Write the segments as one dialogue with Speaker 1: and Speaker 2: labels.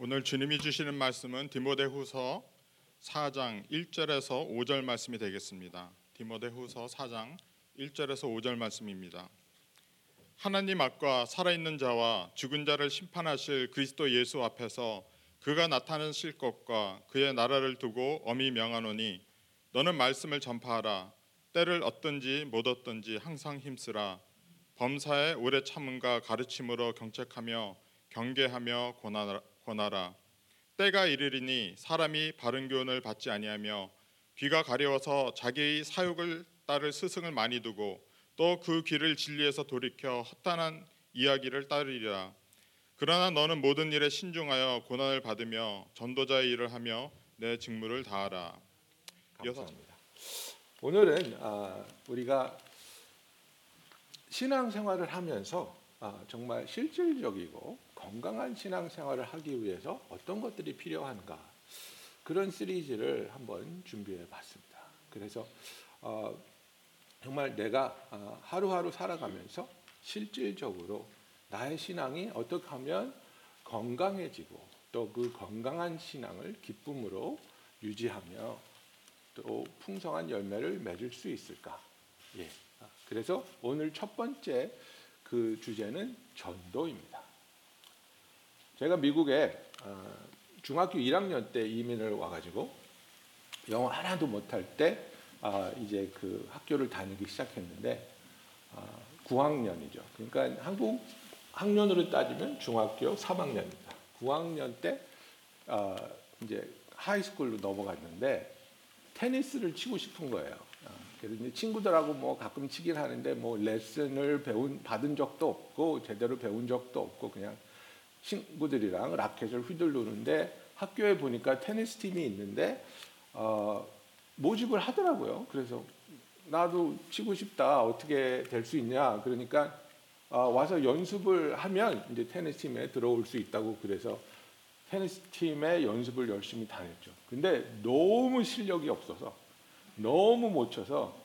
Speaker 1: 오늘 주님이 주시는 말씀은 디모데후서 4장 1절에서 5절 말씀이 되겠습니다. 디모데후서 4장 1절에서 5절 말씀입니다. 하나님 앞과 살아있는 자와 죽은 자를 심판하실 그리스도 예수 앞에서 그가 나타나실 것과 그의 나라를 두고 엄히 명하노니 너는 말씀을 전파하라 때를 얻든지 못 얻든지 항상 힘쓰라 범사에 오래 참음과 가르침으로 경책하며 경계하며 권하라. 때가 이르리니 사람이 바른 교훈을 받지 아니하며 귀가 가려워서 자기의 사욕을 따를 스승을 많이 두고 또 그 귀를 진리에서 돌이켜 헛단한 이야기를 따르리라. 그러나 너는 모든 일에 신중하여 고난을 받으며 전도자의 일을 하며 내 직무를 다하라.
Speaker 2: 감사합니다. 오늘은 아, 우리가 신앙생활을 하면서 아, 정말 실질적이고 건강한 신앙생활을 하기 위해서 어떤 것들이 필요한가 그런 시리즈를 한번 준비해 봤습니다. 그래서 어, 정말 내가 어, 하루하루 살아가면서 실질적으로 나의 신앙이 어떻게 하면 건강해지고 또 그 건강한 신앙을 기쁨으로 유지하며 또 풍성한 열매를 맺을 수 있을까? 예. 그래서 오늘 첫 번째 그 주제는 전도입니다. 제가 미국에 어, 중학교 1학년 때 이민을 와가지고 영어 하나도 못할 때 아, 이제 그 학교를 다니기 시작했는데 9학년이죠. 아, 그러니까 한국 학년으로 따지면 중학교 3학년입니다. 9학년 때 아, 이제 하이스쿨로 넘어갔는데 테니스를 치고 싶은 거예요. 그래서 이제 친구들하고 뭐 가끔 치긴 하는데 뭐 레슨을 배운 받은 적도 없고 제대로 배운 적도 없고 그냥 친구들이랑 라켓을 휘둘르는데 학교에 보니까 테니스 팀이 있는데 어, 모집을 하더라고요. 그래서 나도 치고 싶다. 어떻게 될 수 있냐? 그러니까 어, 와서 연습을 하면 이제 테니스 팀에 들어올 수 있다고 그래서 테니스 팀에 연습을 열심히 다녔죠. 근데 너무 실력이 없어서 너무 못 쳐서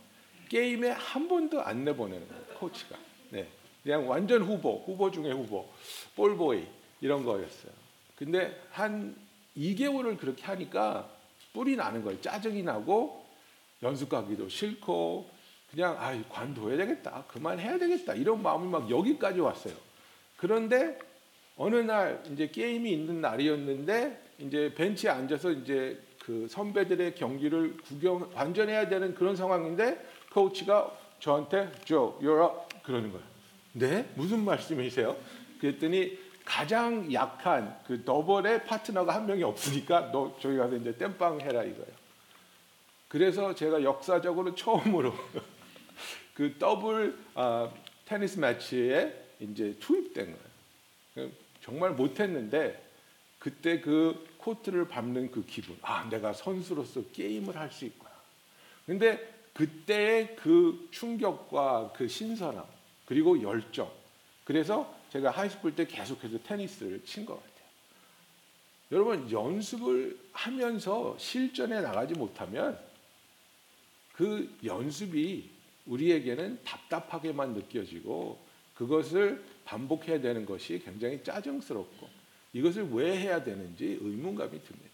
Speaker 2: 게임에 한 번도 안 내보내는 거예요. 코치가. 네. 그냥 완전 후보, 후보 중에 후보, 볼보이 이런 거였어요. 근데 한 2개월을 그렇게 하니까 뿔이 나는 거예요. 짜증이 나고 연습 가기도 싫고 그냥 아 관둬야 되겠다. 그만해야 되겠다. 이런 마음이 막 여기까지 왔어요. 그런데 어느 날 이제 게임이 있는 날이었는데 이제 벤치에 앉아서 이제 그 선배들의 경기를 구경 관전해야 되는 그런 상황인데 코치가 저한테 저 you're up 그러는 거예요. 네? 무슨 말씀이세요? 그랬더니 가장 약한 그 더블의 파트너가 한 명이 없으니까 너 저기 가서 이제 땜빵 해라 이거예요. 그래서 제가 역사적으로 처음으로 그 더블 아, 테니스 매치에 이제 투입된 거예요. 정말 못했는데 그때 그 코트를 밟는 그 기분, 아 내가 선수로서 게임을 할 수 있구나. 근데 그때의 그 충격과 그 신선함 그리고 열정, 그래서 제가 high school 때 계속해서 테니스를 친 것 같아요. 여러분 연습을 하면서 실전에 나가지 못하면 그 연습이 우리에게는 답답하게만 느껴지고 그것을 반복해야 되는 것이 굉장히 짜증스럽고 이것을 왜 해야 되는지 의문감이 듭니다.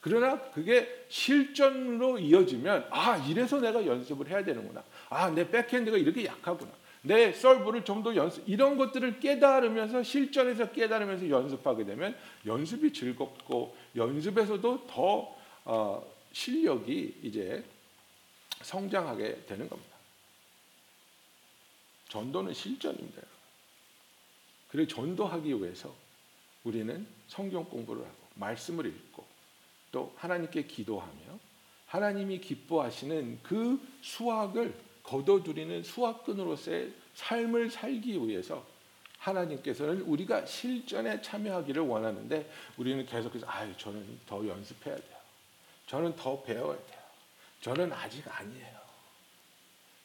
Speaker 2: 그러나 그게 실전으로 이어지면 아 이래서 내가 연습을 해야 되는구나. 아 내 백핸드가 이렇게 약하구나. 내 서브를 좀 더 연습 이런 것들을 깨달으면서 실전에서 깨달으면서 연습하게 되면 연습이 즐겁고 연습에서도 더 어, 실력이 이제 성장하게 되는 겁니다. 전도는 실전입니다. 그리고 전도하기 위해서 우리는 성경 공부를 하고 말씀을 읽고 또 하나님께 기도하며 하나님이 기뻐하시는 그 수학을 거둬들이는 수학근으로서의 삶을 살기 위해서 하나님께서는 우리가 실전에 참여하기를 원하는데 우리는 계속해서 아 저는 더 연습해야 돼요. 저는 더 배워야 돼요. 저는 아직 아니에요.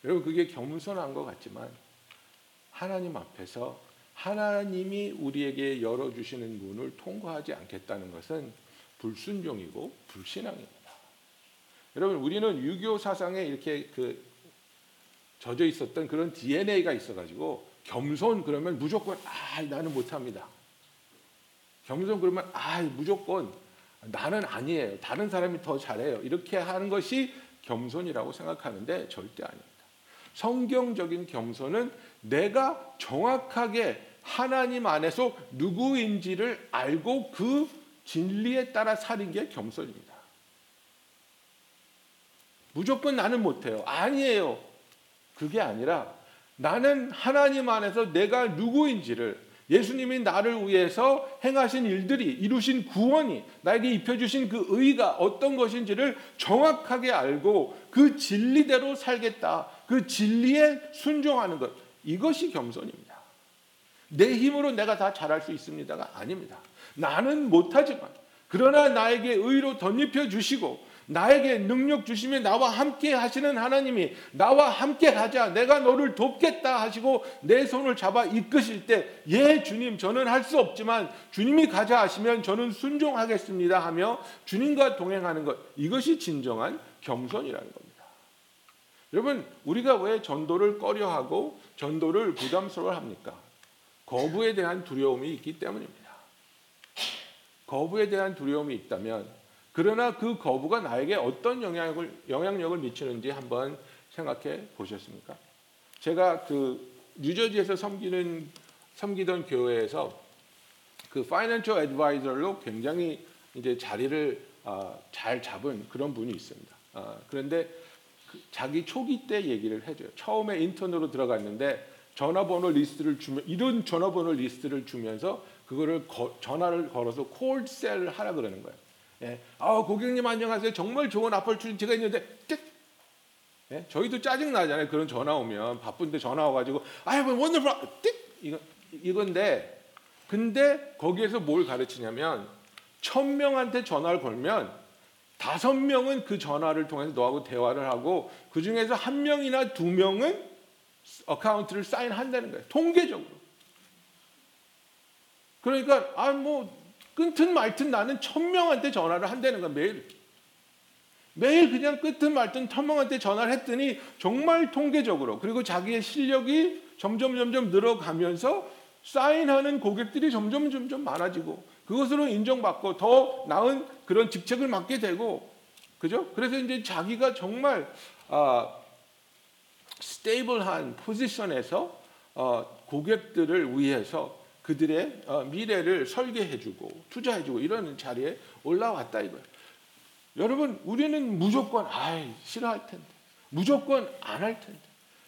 Speaker 2: 여러분 그게 겸손한 것 같지만 하나님 앞에서 하나님이 우리에게 열어주시는 문을 통과하지 않겠다는 것은 불순종이고 불신앙입니다. 여러분 우리는 유교 사상에 이렇게 그 젖어 있었던 그런 DNA가 있어가지고 겸손 그러면 무조건 아 나는 못합니다. 겸손 그러면 아 무조건 나는 아니에요. 다른 사람이 더 잘해요. 이렇게 하는 것이 겸손이라고 생각하는데 절대 아닙니다. 성경적인 겸손은 내가 정확하게 하나님 안에서 누구인지를 알고 그 진리에 따라 사는 게 겸손입니다. 무조건 나는 못해요. 아니에요. 그게 아니라 나는 하나님 안에서 내가 누구인지를 예수님이 나를 위해서 행하신 일들이 이루신 구원이 나에게 입혀주신 그 의가 어떤 것인지를 정확하게 알고 그 진리대로 살겠다. 그 진리에 순종하는 것. 이것이 겸손입니다. 내 힘으로 내가 다 잘할 수 있습니다가 아닙니다. 나는 못하지만 그러나 나에게 의로 덧입혀 주시고 나에게 능력 주시며 나와 함께 하시는 하나님이 나와 함께 하자 내가 너를 돕겠다 하시고 내 손을 잡아 이끄실 때 예 주님 저는 할 수 없지만 주님이 가자 하시면 저는 순종하겠습니다 하며 주님과 동행하는 것 이것이 진정한 겸손이라는 겁니다. 여러분 우리가 왜 전도를 꺼려하고 전도를 부담스러워합니까? 거부에 대한 두려움이 있기 때문입니다. 거부에 대한 두려움이 있다면 그러나 그 거부가 나에게 어떤 영향을 영향력을 미치는지 한번 생각해 보셨습니까? 제가 그 뉴저지에서 섬기는 섬기던 교회에서 그 financial advisor로 굉장히 이제 자리를 어, 잘 잡은 그런 분이 있습니다. 어, 그런데 그 자기 초기 때 얘기를 해줘요. 처음에 인턴으로 들어갔는데 전화번호 리스트를 주면 이런 전화번호 리스트를 주면서 그거를 거, 전화를 걸어서 cold sell을 하라 그러는 거예요. 예. 아 고객님 안녕하세요. 정말 좋은 아파트가 있는데 띡. 예? 저희도 짜증 나잖아요. 그런 전화 오면 바쁜데 전화 와가지고 아이고 wonderful 띡 이거 이건데 근데 거기에서 뭘 가르치냐면 천 명한테 전화를 걸면 다섯 명은 그 전화를 통해서 너하고 대화를 하고 그 중에서 한 명이나 두 명은 어카운트를 사인한다는 거예요. 통계적으로. 그러니까 아뭐 끊든 말든 나는 천 명한테 전화를 한다는 거야 매일. 매일 그냥 끊든 말든 천 명한테 전화를 했더니 정말 통계적으로 그리고 자기의 실력이 점점 점점 늘어가면서 사인하는 고객들이 점점 점점 많아지고 그것으로 인정받고 더 나은 그런 직책을 맡게 되고 그죠? 그래서 이제 자기가 정말 아, stable한 포지션에서 어, 고객들을 위해서 그들의 어, 미래를 설계해주고 투자해주고 이런 자리에 올라왔다 이거예요. 여러분 우리는 무조건 아이 싫어할 텐데 무조건 안 할 텐데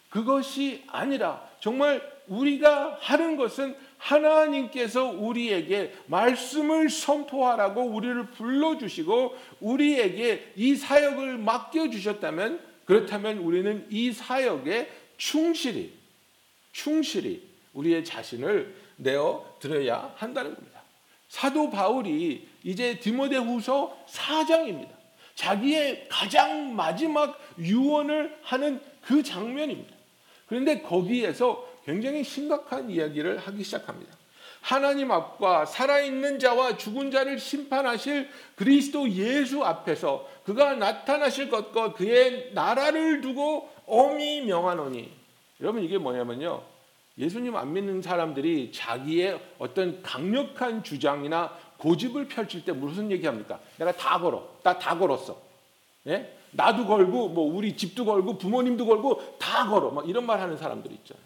Speaker 2: 그것이 아니라 정말 우리가 하는 것은 하나님께서 우리에게 말씀을 선포하라고 우리를 불러주시고 우리에게 이 사역을 맡겨주셨다면 그렇다면 우리는 이 사역에 충실히 충실히 우리의 자신을 내어 드려야 한다는 겁니다. 사도 바울이 이제 디모데 후서 4장입니다. 자기의 가장 마지막 유언을 하는 그 장면입니다. 그런데 거기에서 굉장히 심각한 이야기를 하기 시작합니다. 하나님 앞과 살아있는 자와 죽은 자를 심판하실 그리스도 예수 앞에서 그가 나타나실 것과 그의 나라를 두고 엄히 명하노니 여러분 이게 뭐냐면요. 예수님 안 믿는 사람들이 자기의 어떤 강력한 주장이나 고집을 펼칠 때 무슨 얘기합니까? 내가 다 걸어. 나 다 걸었어. 예? 나도 걸고 뭐 우리 집도 걸고 부모님도 걸고 다 걸어. 막 이런 말 하는 사람들이 있잖아요.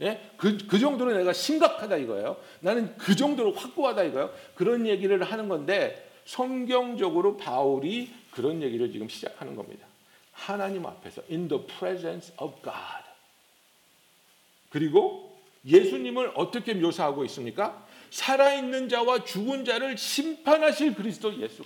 Speaker 2: 예? 그, 그 정도로 내가 심각하다 이거예요. 나는 그 정도로 확고하다 이거예요. 그런 얘기를 하는 건데 성경적으로 바울이 그런 얘기를 지금 시작하는 겁니다. 하나님 앞에서 in the presence of God. 그리고 예수님을 어떻게 묘사하고 있습니까? 살아있는 자와 죽은 자를 심판하실 그리스도 예수.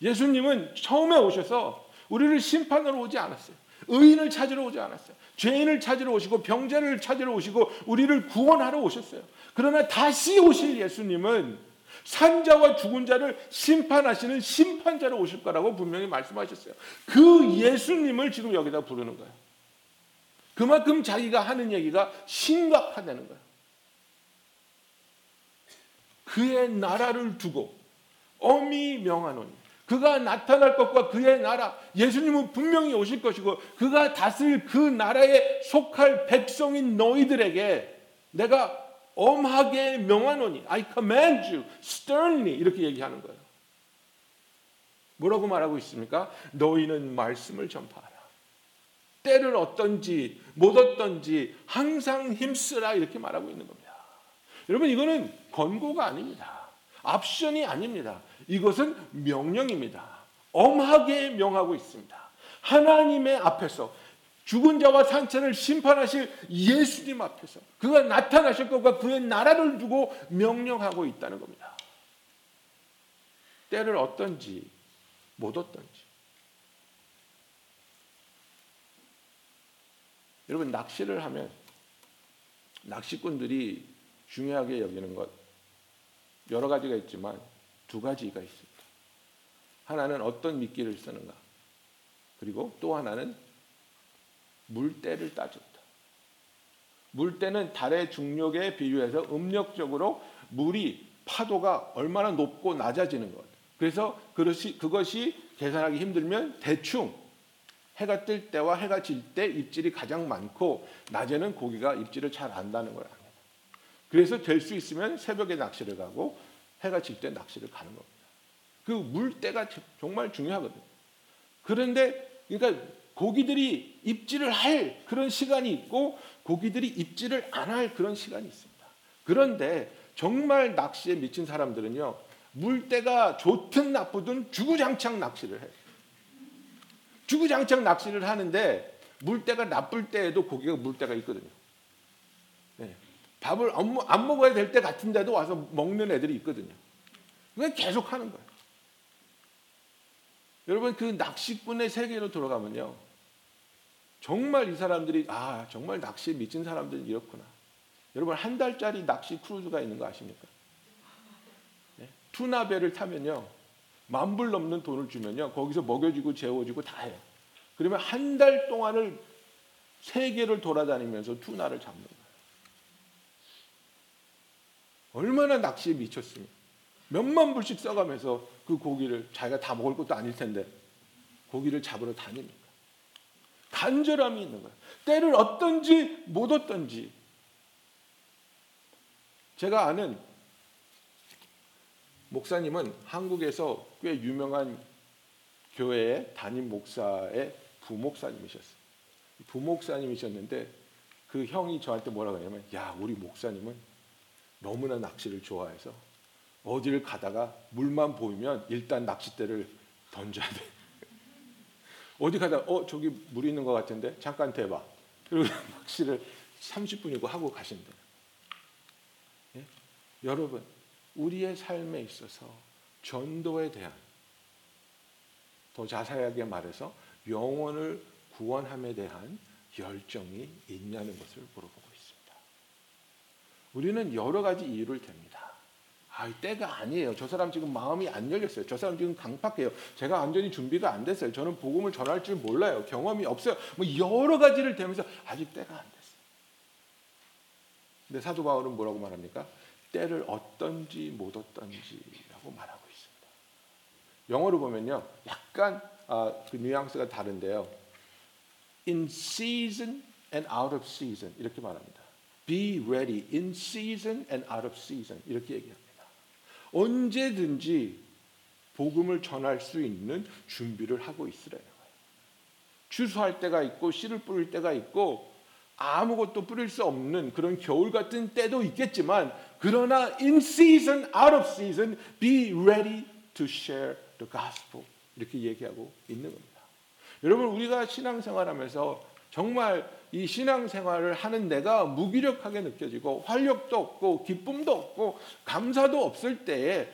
Speaker 2: 예수님은 처음에 오셔서 우리를 심판하러 오지 않았어요. 의인을 찾으러 오지 않았어요. 죄인을 찾으러 오시고 병자를 찾으러 오시고 우리를 구원하러 오셨어요. 그러나 다시 오실 예수님은 산자와 죽은 자를 심판하시는 심판자로 오실 거라고 분명히 말씀하셨어요. 그 예수님을 지금 여기다 부르는 거예요. 그만큼 자기가 하는 얘기가 심각하다는 거예요. 그의 나라를 두고 엄히 명하노니 그가 나타날 것과 그의 나라 예수님은 분명히 오실 것이고 그가 다스릴 그 나라에 속할 백성인 너희들에게 내가 엄하게 명하노니 I command you sternly 이렇게 얘기하는 거예요. 뭐라고 말하고 있습니까? 너희는 말씀을 전파하라. 때를 어떤지 못 어떤지 항상 힘쓰라 이렇게 말하고 있는 겁니다. 여러분 이거는 권고가 아닙니다. 옵션이 아닙니다. 이것은 명령입니다. 엄하게 명하고 있습니다. 하나님의 앞에서 죽은 자와 산천을 심판하실 예수님 앞에서 그가 나타나실 것과 그의 나라를 두고 명령하고 있다는 겁니다. 때를 어떤지 못 어떤지. 여러분 낚시를 하면 낚시꾼들이 중요하게 여기는 것 여러 가지가 있지만 두 가지가 있습니다. 하나는 어떤 미끼를 쓰는가. 그리고 또 하나는 물때를 따진다. 물때는 달의 중력에 비유해서 음력적으로 물이 파도가 얼마나 높고 낮아지는 것. 그래서 그것이, 그것이 계산하기 힘들면 대충 해가 뜰 때와 해가 질 때 입질이 가장 많고 낮에는 고기가 입질을 잘 안다는 걸 압니다. 그래서 될 수 있으면 새벽에 낚시를 가고 해가 질 때 낚시를 가는 겁니다. 그 물때가 정말 중요하거든요. 그런데 그러니까 고기들이 입질을 할 그런 시간이 있고 고기들이 입질을 안 할 그런 시간이 있습니다. 그런데 정말 낚시에 미친 사람들은요. 물때가 좋든 나쁘든 주구장창 낚시를 해요. 주구장창 낚시를 하는데 물때가 나쁠 때에도 고기가 물때가 있거든요. 네. 밥을 안 먹어야 될 때 같은데도 와서 먹는 애들이 있거든요. 그냥 계속 하는 거예요. 여러분 그 낚시꾼의 세계로 들어가면요. 정말 이 사람들이 아 정말 낚시에 미친 사람들은 이렇구나. 여러분 한 달짜리 낚시 크루즈가 있는 거 아십니까? 네? 투나배를 타면요. 만불 넘는 돈을 주면요. 거기서 먹여주고 재워주고 다 해요. 그러면 한 달 동안을 세계를 돌아다니면서 투나를 잡는 거예요. 얼마나 낚시에 미쳤습니까? 몇만 불씩 써가면서 그 고기를 자기가 다 먹을 것도 아닐 텐데 고기를 잡으러 다닙니까? 간절함이 있는 거예요. 때를 어떤지 못 어떤지. 제가 아는 목사님은 한국에서 꽤 유명한 교회의 담임 목사의 부목사님이셨어요. 부목사님이셨는데 그 형이 저한테 뭐라고 하냐면 야 우리 목사님은 너무나 낚시를 좋아해서 어디를 가다가 물만 보이면 일단 낚싯대를 던져야 돼. 어디 가다 어 저기 물 있는 것 같은데 잠깐 대봐. 그리고 낚시를 30분이고 하고 가신대. 예? 여러분 우리의 삶에 있어서 전도에 대한 더 자세하게 말해서 영혼을 구원함에 대한 열정이 있냐는 것을 물어보고. 우리는 여러 가지 이유를 댑니다. 아, 때가 아니에요. 저 사람 지금 마음이 안 열렸어요. 저 사람 지금 강팍해요. 제가 완전히 준비가 안 됐어요. 저는 복음을 전할 줄 몰라요. 경험이 없어요. 뭐 여러 가지를 대면서 아직 때가 안 됐어요. 근데 사도 바울은 뭐라고 말합니까? 때를 어떤지 못 어떤지라고 말하고 있습니다. 영어로 보면요, 약간 아, 그 뉘앙스가 다른데요. In season and out of season 이렇게 말합니다. Be ready in season and out of season 이렇게 얘기합니다. 언제든지 복음을 전할 수 있는 준비를 하고 있으래요. 추수할 때가 있고 씨를 뿌릴 때가 있고 아무것도 뿌릴 수 없는 그런 겨울 같은 때도 있겠지만 그러나 in season, out of season, be ready to share the gospel 이렇게 얘기하고 있는 겁니다. 여러분 우리가 신앙생활하면서 정말 이 신앙생활을 하는 내가 무기력하게 느껴지고 활력도 없고 기쁨도 없고 감사도 없을 때에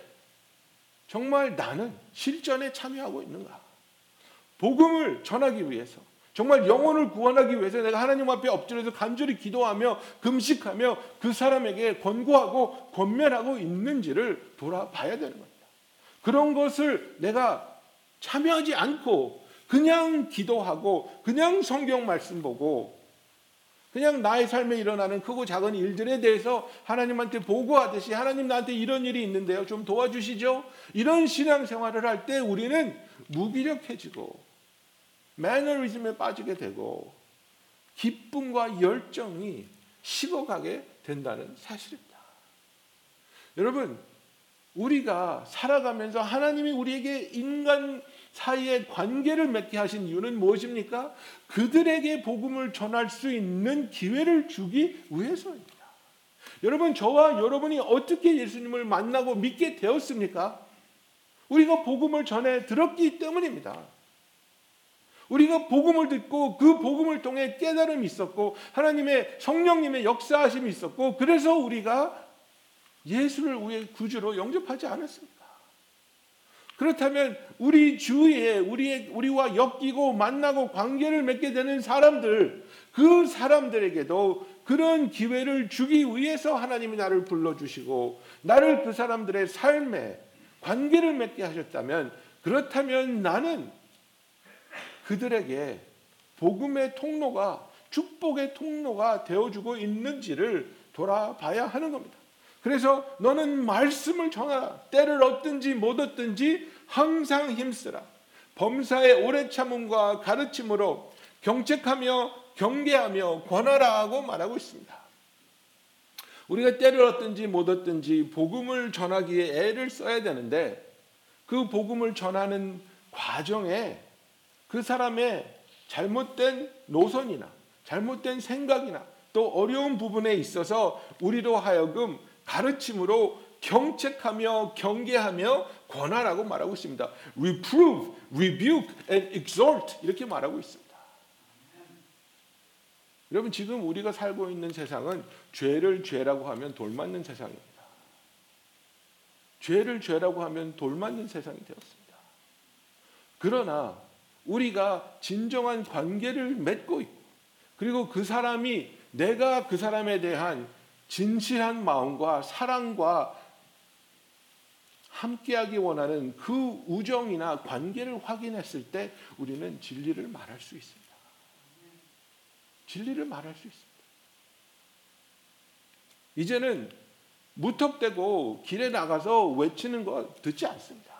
Speaker 2: 정말 나는 실전에 참여하고 있는가? 복음을 전하기 위해서 정말 영혼을 구원하기 위해서 내가 하나님 앞에 엎드려서 간절히 기도하며 금식하며 그 사람에게 권고하고 권면하고 있는지를 돌아봐야 되는 겁니다. 그런 것을 내가 참여하지 않고 그냥 기도하고 그냥 성경 말씀 보고 그냥 나의 삶에 일어나는 크고 작은 일들에 대해서 하나님한테 보고하듯이 하나님 나한테 이런 일이 있는데요. 좀 도와주시죠. 이런 신앙생활을 할 때 우리는 무기력해지고 매너리즘에 빠지게 되고 기쁨과 열정이 식어가게 된다는 사실입니다. 여러분, 우리가 살아가면서 하나님이 우리에게 인간 사이의 관계를 맺게 하신 이유는 무엇입니까? 그들에게 복음을 전할 수 있는 기회를 주기 위해서입니다. 여러분, 저와 여러분이 어떻게 예수님을 만나고 믿게 되었습니까? 우리가 복음을 전해 들었기 때문입니다. 우리가 복음을 듣고 그 복음을 통해 깨달음이 있었고 하나님의 성령님의 역사하심이 있었고 그래서 우리가 예수를 우리의 구주로 영접하지 않았습니까? 그렇다면 우리 주위에 우리의 우리와 엮이고 만나고 관계를 맺게 되는 사람들 그 사람들에게도 그런 기회를 주기 위해서 하나님이 나를 불러 주시고 나를 그 사람들의 삶에 관계를 맺게 하셨다면 그렇다면 나는 그들에게 복음의 통로가 축복의 통로가 되어 주고 있는지를 돌아봐야 하는 겁니다. 그래서 너는 말씀을 전하라. 때를 얻든지 못 얻든지 항상 힘쓰라. 범사의 오래 참음과 가르침으로 경책하며 경계하며 권하라고 말하고 있습니다. 우리가 때를 얻든지 못 얻든지 복음을 전하기에 애를 써야 되는데 그 복음을 전하는 과정에 그 사람의 잘못된 노선이나 잘못된 생각이나 또 어려운 부분에 있어서 우리로 하여금 가르침으로 경책하며 경계하며 권하라고 말하고 있습니다. Reprove, rebuke, and exhort 이렇게 말하고 있습니다. 여러분 지금 우리가 살고 있는 세상은 죄를 죄라고 하면 돌 맞는 세상입니다. 죄를 죄라고 하면 돌 맞는 세상이 되었습니다. 그러나 우리가 진정한 관계를 맺고 있고 그리고 그 사람이 내가 그 사람에 대한 진실한 마음과 사랑과 함께하기 원하는 그 우정이나 관계를 확인했을 때 우리는 진리를 말할 수 있습니다. 진리를 말할 수 있습니다. 이제는 무턱대고 길에 나가서 외치는 거 듣지 않습니다.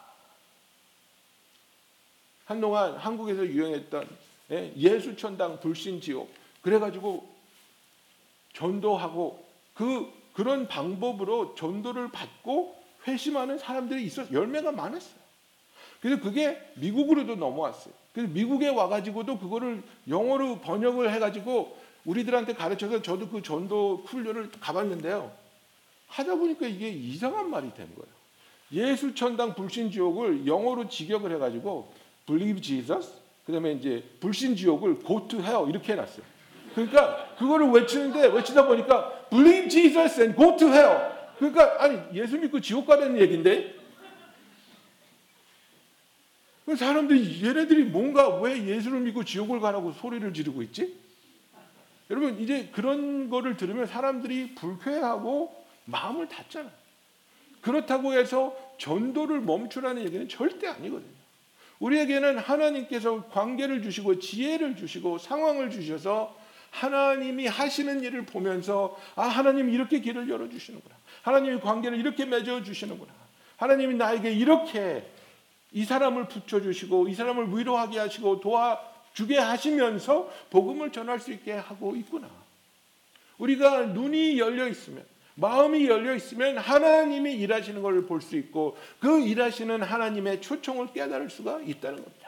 Speaker 2: 한동안 한국에서 유행했던 예, 예수천당 불신지옥 그래가지고 전도하고 그 그런 방법으로 전도를 받고 회심하는 사람들이 있어 열매가 많았어요. 그래서 그게 미국으로도 넘어왔어요. 그래서 미국에 와가지고도 그거를 영어로 번역을 해가지고 우리들한테 가르쳐서 저도 그 전도 훈련을 가봤는데요. 하다 보니까 이게 이상한 말이 된 거예요. 예수 천당 불신 지옥을 영어로 직역을 해가지고 believe Jesus 그다음에 이제 불신 지옥을 go to hell 이렇게 해놨어요. 그러니까 그거를 외치는데 외치다 보니까 believe Jesus and go to hell. 그러니까 아니 예수 믿고 지옥 가라는 얘긴데 그 사람들이 얘네들이 뭔가 왜 예수를 믿고 지옥을 가라고 소리를 지르고 있지? 여러분 이제 그런 거를 들으면 사람들이 불쾌하고 마음을 닫잖아요. 그렇다고 해서 전도를 멈추라는 얘기는 절대 아니거든요. 우리에게는 하나님께서 관계를 주시고 지혜를 주시고 상황을 주셔서 하나님이 하시는 일을 보면서 아 하나님 이렇게 길을 열어 주시는구나. 하나님이 관계를 이렇게 맺어 주시는구나. 하나님이 나에게 이렇게 이 사람을 붙여 주시고 이 사람을 위로하게 하시고 도와 주게 하시면서 복음을 전할 수 있게 하고 있구나. 우리가 눈이 열려 있으면 마음이 열려 있으면 하나님이 일하시는 것을 볼 수 있고 그 일하시는 하나님의 초청을 깨달을 수가 있다는 겁니다.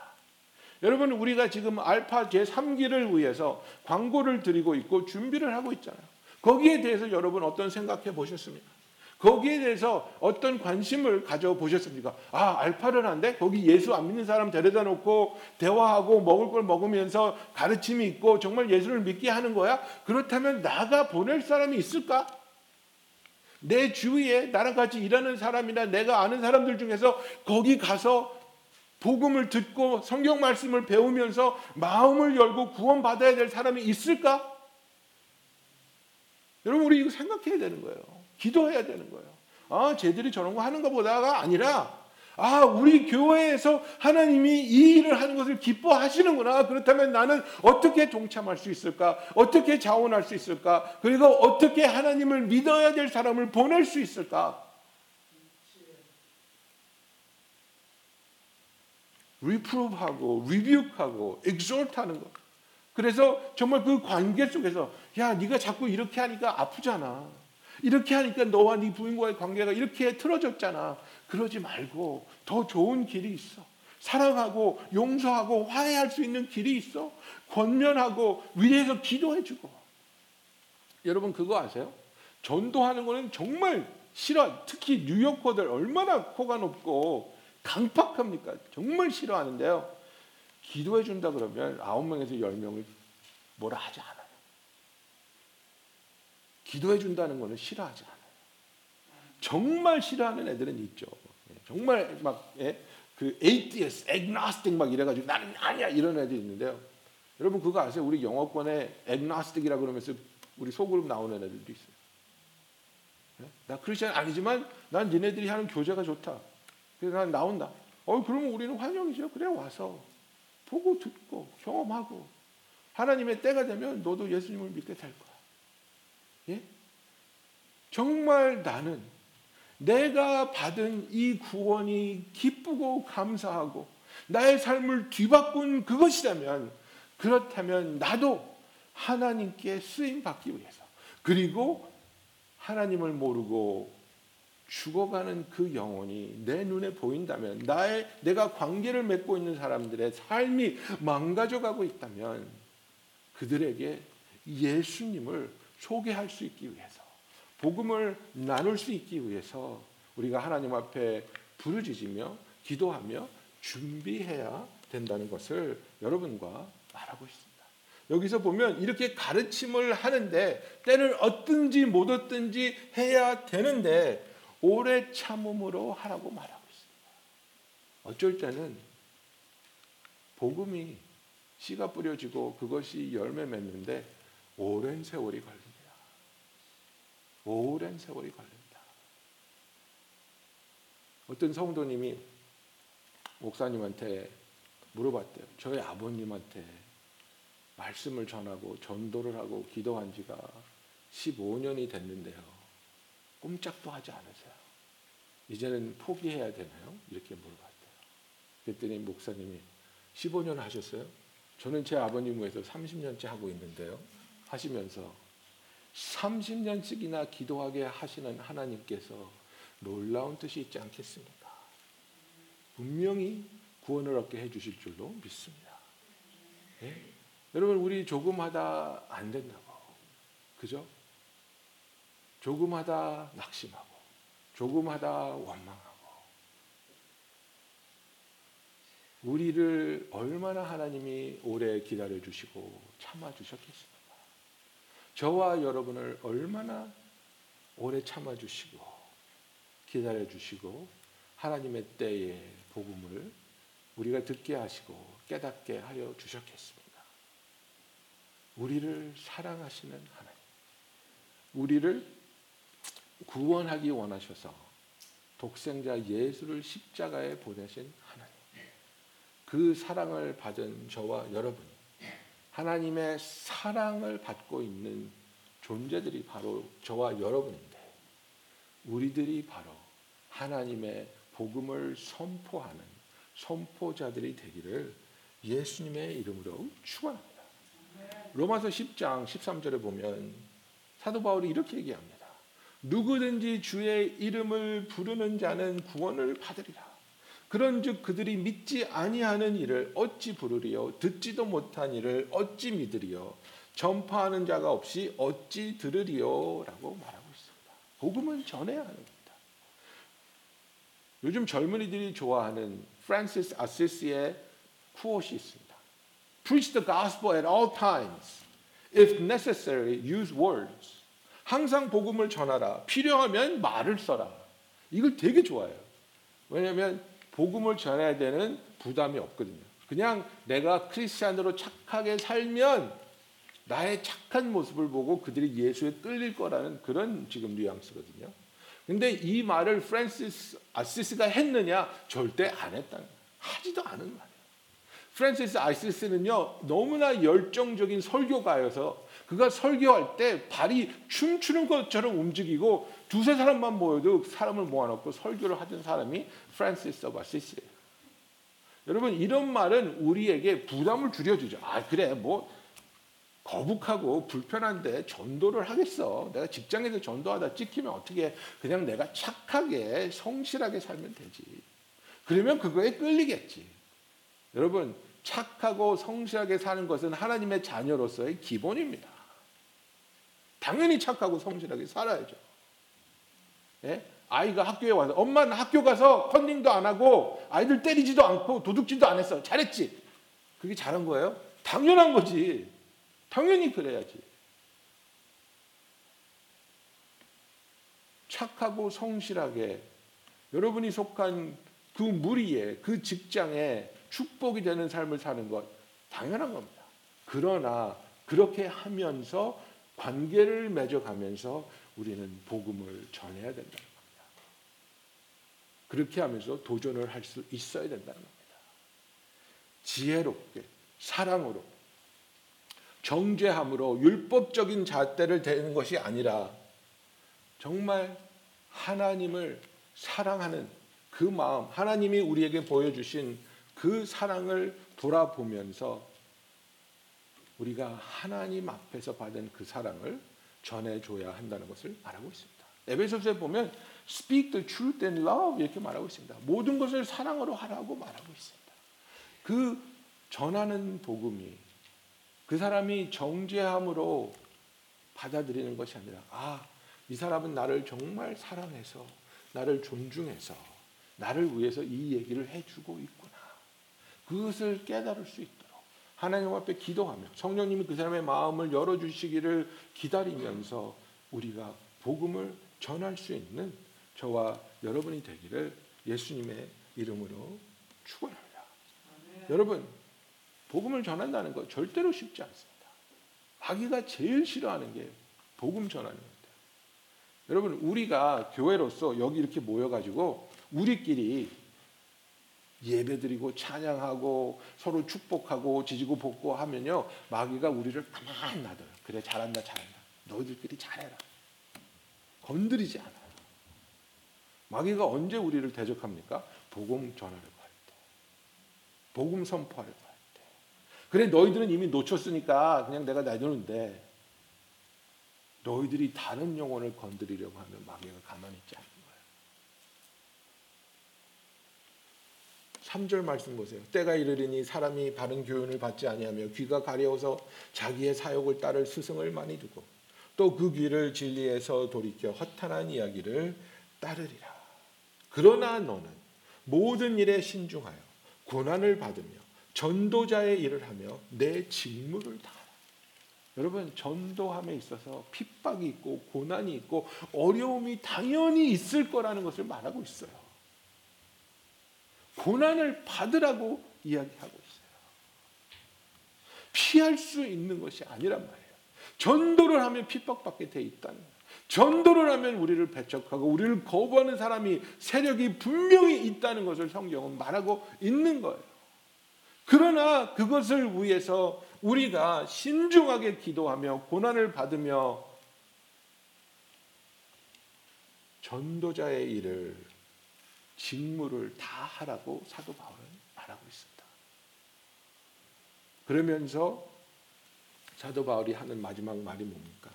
Speaker 2: 여러분 우리가 지금 알파 제3기를 위해서 광고를 드리고 있고 준비를 하고 있잖아요. 거기에 대해서 여러분 어떤 생각해 보셨습니까? 거기에 대해서 어떤 관심을 가져 보셨습니까? 아, 알파를 한데 거기 예수 안 믿는 사람 데려다 놓고 대화하고 먹을 걸 먹으면서 가르침이 있고 정말 예수를 믿게 하는 거야? 그렇다면 나가 보낼 사람이 있을까? 내 주위에 나랑 같이 일하는 사람이나 내가 아는 사람들 중에서 거기 가서 복음을 듣고 성경 말씀을 배우면서 마음을 열고 구원받아야 될 사람이 있을까? 여러분 우리 이거 생각해야 되는 거예요. 기도해야 되는 거예요. 아, 쟤들이 저런 거 하는 것보다가 아니라 아, 우리 교회에서 하나님이 이 일을 하는 것을 기뻐하시는구나. 그렇다면 나는 어떻게 동참할 수 있을까? 어떻게 자원할 수 있을까? 그리고 어떻게 하나님을 믿어야 될 사람을 보낼 수 있을까? 리프로브하고 리뷰하고 엑소트하는 거. 그래서 정말 그 관계 속에서 야 네가 자꾸 이렇게 하니까 아프잖아. 이렇게 하니까 너와 네 부인과의 관계가 이렇게 틀어졌잖아. 그러지 말고 더 좋은 길이 있어. 사랑하고 용서하고 화해할 수 있는 길이 있어. 권면하고 위에서 기도해주고. 여러분 그거 아세요? 전도하는 거는 정말 싫어. 특히 뉴요커들 얼마나 코가 높고 강팍합니까? 정말 싫어하는데요. 기도해 준다 그러면 아홉 명에서 열 명을 뭐라 하지 않아요. 기도해 준다는 거는 싫어하지 않아요. 정말 싫어하는 애들은 있죠. 예, 정말 막 예? 그 atheist, agnostic 막 이래가지고 나는 아니야 이런 애들 있는데요. 여러분 그거 아세요? 우리 영어권에 agnostic이라고 그러면서 우리 소그룹 나오는 애들도 있어요. 예? 나 크리스천 아니지만 난 니네들이 하는 교제가 좋다. 난 나온다. 어 그러면 우리는 환영이죠. 그래 와서 보고 듣고 경험하고 하나님의 때가 되면 너도 예수님을 믿게 될 거야. 예? 정말 나는 내가 받은 이 구원이 기쁘고 감사하고 나의 삶을 뒤바꾼 그것이라면 그렇다면 나도 하나님께 쓰임 받기 위해서 그리고 하나님을 모르고 죽어가는 그 영혼이 내 눈에 보인다면 나의 내가 관계를 맺고 있는 사람들의 삶이 망가져가고 있다면 그들에게 예수님을 소개할 수 있기 위해서 복음을 나눌 수 있기 위해서 우리가 하나님 앞에 부르짖으며 기도하며 준비해야 된다는 것을 여러분과 말하고 있습니다. 여기서 보면 이렇게 가르침을 하는데 때를 얻든지 못 얻든지 해야 되는데 오래 참음으로 하라고 말하고 있습니다. 어쩔 때는 복음이 씨가 뿌려지고 그것이 열매 맺는데 오랜 세월이 걸립니다. 오랜 세월이 걸립니다. 어떤 성도님이 목사님한테 물어봤대요. 저희 아버님한테 말씀을 전하고 전도를 하고 기도한 지가 15년이 됐는데요. 꼼짝도 하지 않으세요. 이제는 포기해야 되나요? 이렇게 물어봤대요. 그랬더니 목사님이 15년 하셨어요? 저는 제 아버님 위해서 30년째 하고 있는데요. 하시면서 30년씩이나 기도하게 하시는 하나님께서 놀라운 뜻이 있지 않겠습니까? 분명히 구원을 얻게 해주실 줄로 믿습니다. 예? 여러분 우리 조금 하다 안 된다고 그죠? 조금 하다 낙심하고 조금 하다 원망하고 우리를 얼마나 하나님이 오래 기다려 주시고 참아 주셨겠습니까? 저와 여러분을 얼마나 오래 참아 주시고 기다려 주시고 하나님의 때에 복음을 우리가 듣게 하시고 깨닫게 하여 주셨겠습니다. 우리를 사랑하시는 하나님, 우리를 구원하기 원하셔서 독생자 예수를 십자가에 보내신 하나님, 그 사랑을 받은 저와 여러분이 하나님의 사랑을 받고 있는 존재들이 바로 저와 여러분인데, 우리들이 바로 하나님의 복음을 선포하는 선포자들이 되기를 예수님의 이름으로 축원합니다. 로마서 10장 13절에 보면 사도 바울이 이렇게 얘기합니다. 누구든지 주의 이름을 부르는 자는 구원을 받으리라. 그런즉 그들이 믿지 아니하는 일을 어찌 부르리요 듣지도 못한 일을 어찌 믿으리요 전파하는 자가 없이 어찌 들으리요라고 말하고 있습니다. 복음은 전해야 겁니다. 요즘 젊은이들이 좋아하는 프란시스 아시시의 쿠엇이 있습니다. Preach the gospel at all times. If necessary, use words. 항상 복음을 전하라. 필요하면 말을 써라. 이걸 되게 좋아해요. 왜냐하면 복음을 전해야 되는 부담이 없거든요. 그냥 내가 크리스찬으로 착하게 살면 나의 착한 모습을 보고 그들이 예수에 끌릴 거라는 그런 지금 뉘앙스거든요. 근데 이 말을 프란시스 아시스가 했느냐? 절대 안 했다는 거예요. 하지도 않은 말이에요. 프란시스 아시스는요 너무나 열정적인 설교가여서 그가 설교할 때 발이 춤추는 것처럼 움직이고 두세 사람만 모여도 사람을 모아놓고 설교를 하던 사람이 프란시스 오브 아시스예요. 여러분 이런 말은 우리에게 부담을 줄여주죠. 아 그래 뭐 거북하고 불편한데 전도를 하겠어. 내가 직장에서 전도하다 찍히면 어떻게 해? 그냥 내가 착하게 성실하게 살면 되지. 그러면 그거에 끌리겠지. 여러분 착하고 성실하게 사는 것은 하나님의 자녀로서의 기본입니다. 당연히 착하고 성실하게 살아야죠. 예? 아이가 학교에 와서 엄마는 학교 가서 컨닝도 안 하고 아이들 때리지도 않고 도둑질도 안 했어. 잘했지. 그게 잘한 거예요? 당연한 거지. 당연히 그래야지. 착하고 성실하게 여러분이 속한 그 무리에 그 직장에 축복이 되는 삶을 사는 것 당연한 겁니다. 그러나 그렇게 하면서 관계를 맺어가면서 우리는 복음을 전해야 된다는 겁니다. 그렇게 하면서 도전을 할 수 있어야 된다는 겁니다. 지혜롭게 사랑으로 정죄함으로 율법적인 잣대를 대는 것이 아니라 정말 하나님을 사랑하는 그 마음, 하나님이 우리에게 보여주신 그 사랑을 돌아보면서 우리가 하나님 앞에서 받은 그 사랑을 전해줘야 한다는 것을 말하고 있습니다. 에베소서에 보면 speak the truth in love 이렇게 말하고 있습니다. 모든 것을 사랑으로 하라고 말하고 있습니다. 그 전하는 복음이 그 사람이 정죄함으로 받아들이는 것이 아니라 아, 이 사람은 나를 정말 사랑해서 나를 존중해서 나를 위해서 이 얘기를 해주고 있구나. 그것을 깨달을 수 있도록 하나님 앞에 기도하며 성령님이 그 사람의 마음을 열어 주시기를 기다리면서 우리가 복음을 전할 수 있는 저와 여러분이 되기를 예수님의 이름으로 축원합니다. 여러분 복음을 전한다는 거 절대로 쉽지 않습니다. 마귀가 제일 싫어하는 게 복음 전하는 겁니다. 여러분 우리가 교회로서 여기 이렇게 모여가지고 우리끼리 예배드리고 찬양하고 서로 축복하고 지지고 볶고 하면요 마귀가 우리를 가만 놔둬요. 그래 잘한다 잘한다. 너희들끼리 잘해라. 건드리지 않아요. 마귀가 언제 우리를 대적합니까? 복음 전하려고 할 때, 복음 선포하려고 할 때. 그래 너희들은 이미 놓쳤으니까 그냥 내가 내두는데 너희들이 다른 영혼을 건드리려고 하면 마귀가 가만히 있지 않는 거예요. 3절 말씀 보세요. 때가 이르리니 사람이 바른 교훈을 받지 아니하며 귀가 가려워서 자기의 사욕을 따를 스승을 많이 두고 또 그 귀를 진리에서 돌이켜 허탄한 이야기를 따르리라. 그러나 너는 모든 일에 신중하여 고난을 받으며 전도자의 일을 하며 내 직무를 다하라. 여러분 전도함에 있어서 핍박이 있고 고난이 있고 어려움이 당연히 있을 거라는 것을 말하고 있어요. 고난을 받으라고 이야기하고 있어요. 피할 수 있는 것이 아니란 말이에요. 전도를 하면 핍박받게 돼 있다는 거예요. 전도를 하면 우리를 배척하고 우리를 거부하는 사람이 세력이 분명히 있다는 것을 성경은 말하고 있는 거예요. 그러나 그것을 위해서 우리가 신중하게 기도하며 고난을 받으며 전도자의 일을 직무를 다 하라고 사도 바울은 말하고 있습니다. 그러면서 사도 바울이 하는 마지막 말이 뭡니까?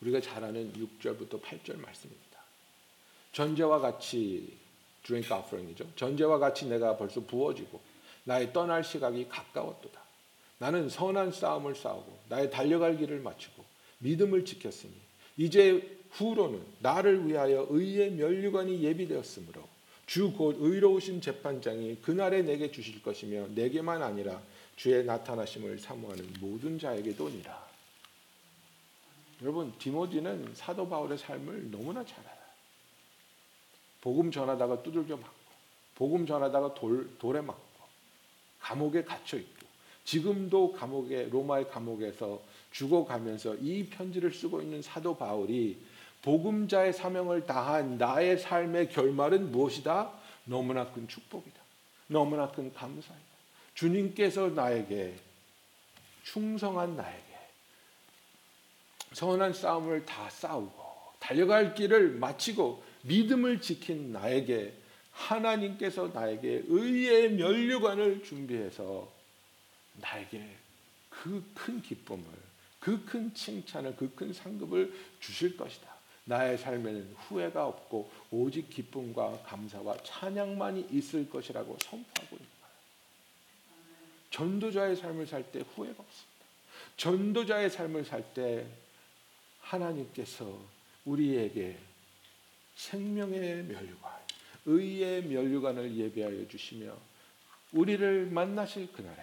Speaker 2: 우리가 잘 아는 6절부터 8절 말씀입니다. 전제와 같이 drink offering이죠. 전제와 같이 내가 벌써 부어지고 나의 떠날 시각이 가까웠도다. 나는 선한 싸움을 싸우고 나의 달려갈 길을 마치고 믿음을 지켰으니 이제 후로는 나를 위하여 의의 면류관이 예비되었으므로 주 곧 의로우신 재판장이 그날에 내게 주실 것이며 내게만 아니라 주의 나타나심을 사모하는 모든 자에게도니라. 여러분 디모디는 사도 바울의 삶을 너무나 잘 알아요. 복음 전하다가 두들겨 맞고 복음 전하다가 돌, 돌에 맞고 감옥에 갇혀 있고 지금도 감옥에 로마의 감옥에서 죽어가면서 이 편지를 쓰고 있는 사도 바울이 복음자의 사명을 다한 나의 삶의 결말은 무엇이다? 너무나 큰 축복이다. 너무나 큰 감사이다. 주님께서 나에게 충성한 나에게 선한 싸움을 다 싸우고 달려갈 길을 마치고 믿음을 지킨 나에게 하나님께서 나에게 의의 면류관을 준비해서 나에게 그 큰 기쁨을 그 큰 칭찬을 그 큰 상급을 주실 것이다. 나의 삶에는 후회가 없고 오직 기쁨과 감사와 찬양만이 있을 것이라고 선포하고 있는 거예요. 전도자의 삶을 살 때 후회가 없습니다. 전도자의 삶을 살 때 하나님께서 우리에게 생명의 면류관, 의의 면류관을 예비하여 주시며 우리를 만나실 그날에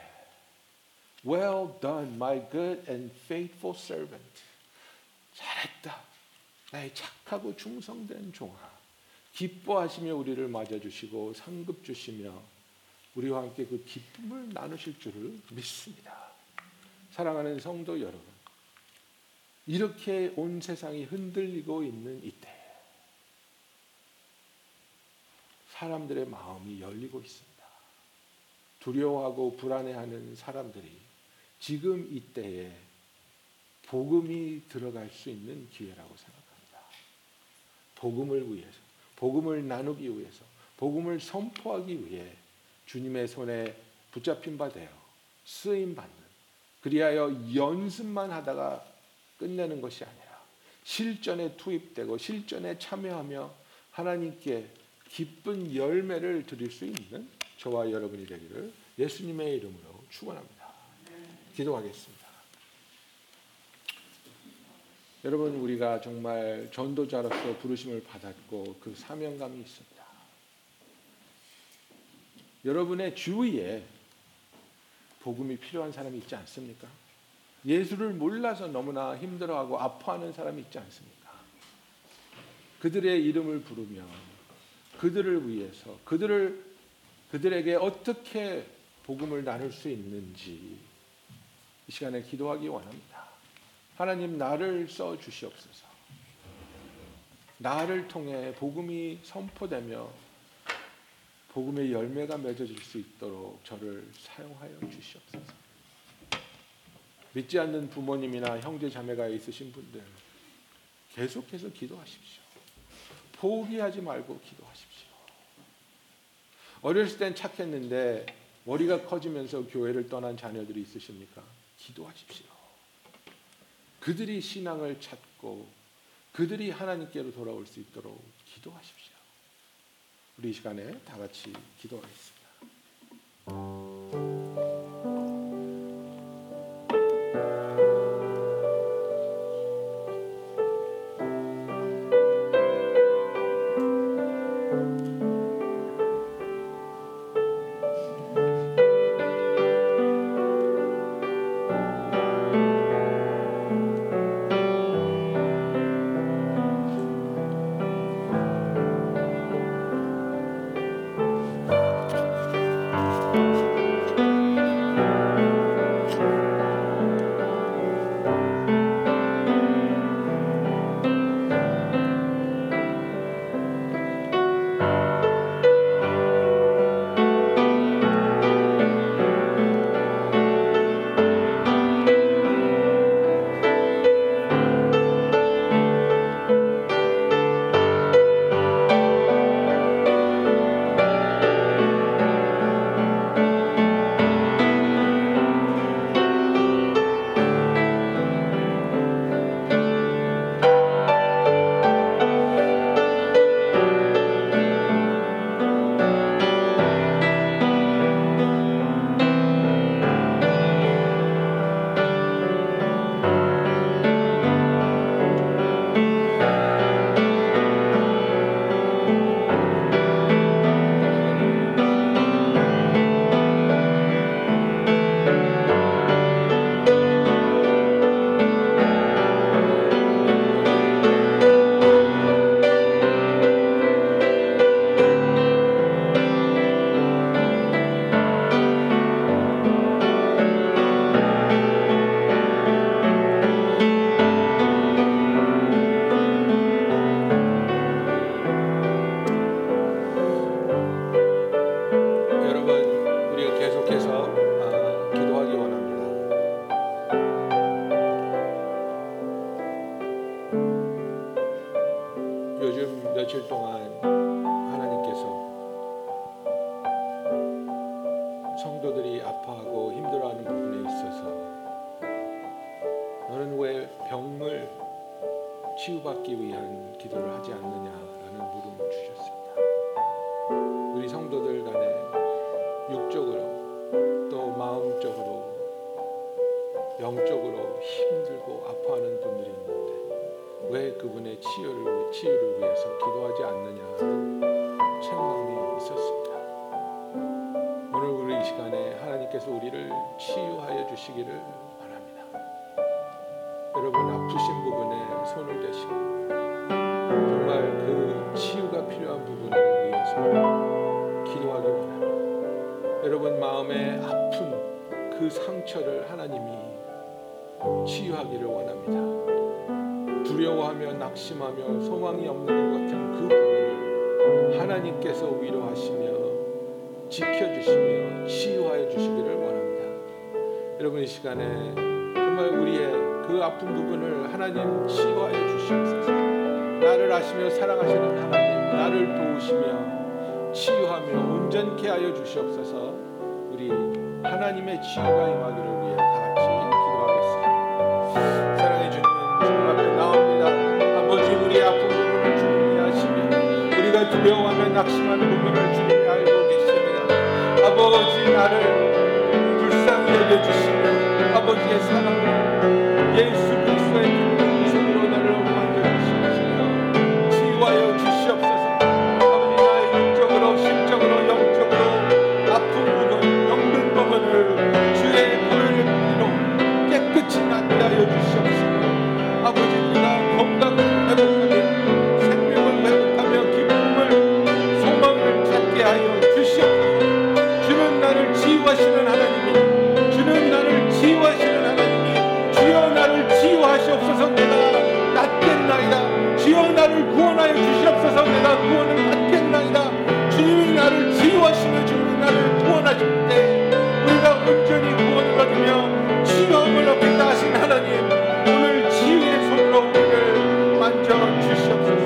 Speaker 2: Well done, my good and faithful servant. 잘했다. 나의 착하고 충성된 종아. 기뻐하시며 우리를 맞아주시고 상급 주시며 우리와 함께 그 기쁨을 나누실 줄을 믿습니다. 사랑하는 성도 여러분, 이렇게 온 세상이 흔들리고 있는 이때, 사람들의 마음이 열리고 있습니다. 두려워하고 불안해하는 사람들이 지금 이때에 복음이 들어갈 수 있는 기회라고 생각합니다. 복음을 위해서, 복음을 나누기 위해서, 복음을 선포하기 위해 주님의 손에 붙잡힌 바 되어 쓰임 받는 그리하여 연습만 하다가 끝내는 것이 아니라 실전에 투입되고 실전에 참여하며 하나님께 기쁜 열매를 드릴 수 있는 저와 여러분이 되기를 예수님의 이름으로 축원합니다. 기도하겠습니다. 여러분 우리가 정말 전도자로서 부르심을 받았고 그 사명감이 있습니다. 여러분의 주위에 복음이 필요한 사람이 있지 않습니까? 예수를 몰라서 너무나 힘들어하고 아파하는 사람이 있지 않습니까? 그들의 이름을 부르며 그들을 위해서 그들을 그들에게 어떻게 복음을 나눌 수 있는지 이 시간에 기도하기 원합니다. 하나님 나를 써 주시옵소서. 나를 통해 복음이 선포되며 복음의 열매가 맺어질 수 있도록 저를 사용하여 주시옵소서. 믿지 않는 부모님이나 형제 자매가 있으신 분들 계속해서 기도하십시오. 포기하지 말고 기도하십시오. 어렸을 땐 착했는데 머리가 커지면서 교회를 떠난 자녀들이 있으십니까? 기도하십시오. 그들이 신앙을 찾고 그들이 하나님께로 돌아올 수 있도록 기도하십시오. 우리 이 시간에 다 같이 기도하겠습니다. 치유받기 위한 기도를 하지 않느냐라는 물음을 주셨습니다. 우리 성도들 간에 육적으로 또 마음적으로 영적으로 힘들고 아파하는 분들이 있는데 왜 그분의 치유를 치유를 위해서 기도하지 않느냐 하는 책망이 있었습니다. 오늘 우리 이 시간에 하나님께서 우리를 치유하여 주시기를. 여러분 아프신 부분에 손을 대시고 정말 그 치유가 필요한 부분을 위해서 기도하기 원합니다. 여러분 마음에 아픈 그 상처를 하나님이 치유하기를 원합니다. 두려워하며 낙심하며 소망이 없는 것 같은 그 부분을 하나님께서 위로하시며 지켜주시며 치유하여 주시기를 원합니다. 여러분 이 시간에 정말 우리의 그 아픈 부분을 하나님 치유하여 주시옵소서. 나를 아시며 사랑하시는 하나님, 나를 도우시며 치유하며 온전케 하여 주시옵소서. 우리 하나님의 치유가 임하기를 위해 다 같이 기도하겠습니다. 사랑해 주님, 주님 앞에 나옵니다. 아버지 우리 아픈 부분을 주님이 아시며 우리가 두려워하며 낙심하는 부분을 주님이 알고 계십니다. 아버지 나를 불쌍히 여겨 주시며 아버지의 사랑으로 예 구원하실 때 우리가 온전히 구원을 받으며 치유함을 얻겠다 하신 하나님 오늘 치유의 손으로 우리를 만져 주시옵소서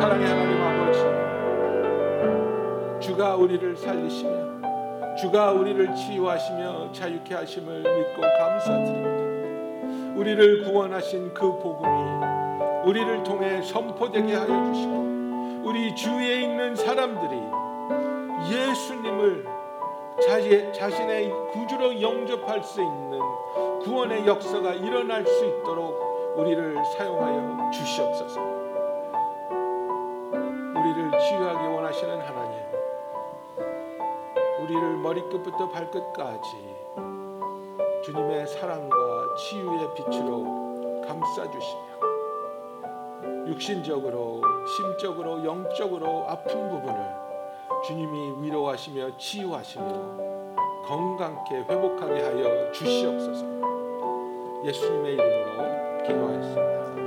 Speaker 2: 사랑의 하나님 아버지 주가 우리를 살리시며 주가 우리를 치유하시며 자유케 하심을 믿고 감사드립니다. 우리를 구원하신 그 복음이 우리를 통해 선포되게 하여 주시고 우리 주위에 있는 사람들이 예수님을 자신, 자신의 구주로 영접할 수 있는 구원의 역사가 일어날 수 있도록 우리를 사용하여 주시옵소서. 우리를 치유하기 원하시는 하나님, 우리를 머리끝부터 발끝까지 주님의 사랑과 치유의 빛으로 감싸주시며 육신적으로, 심적으로, 영적으로 아픈 부분을 주님이 위로하시며 치유하시며 건강케 회복하게 하여 주시옵소서. 예수님의 이름으로 기도하였습니다.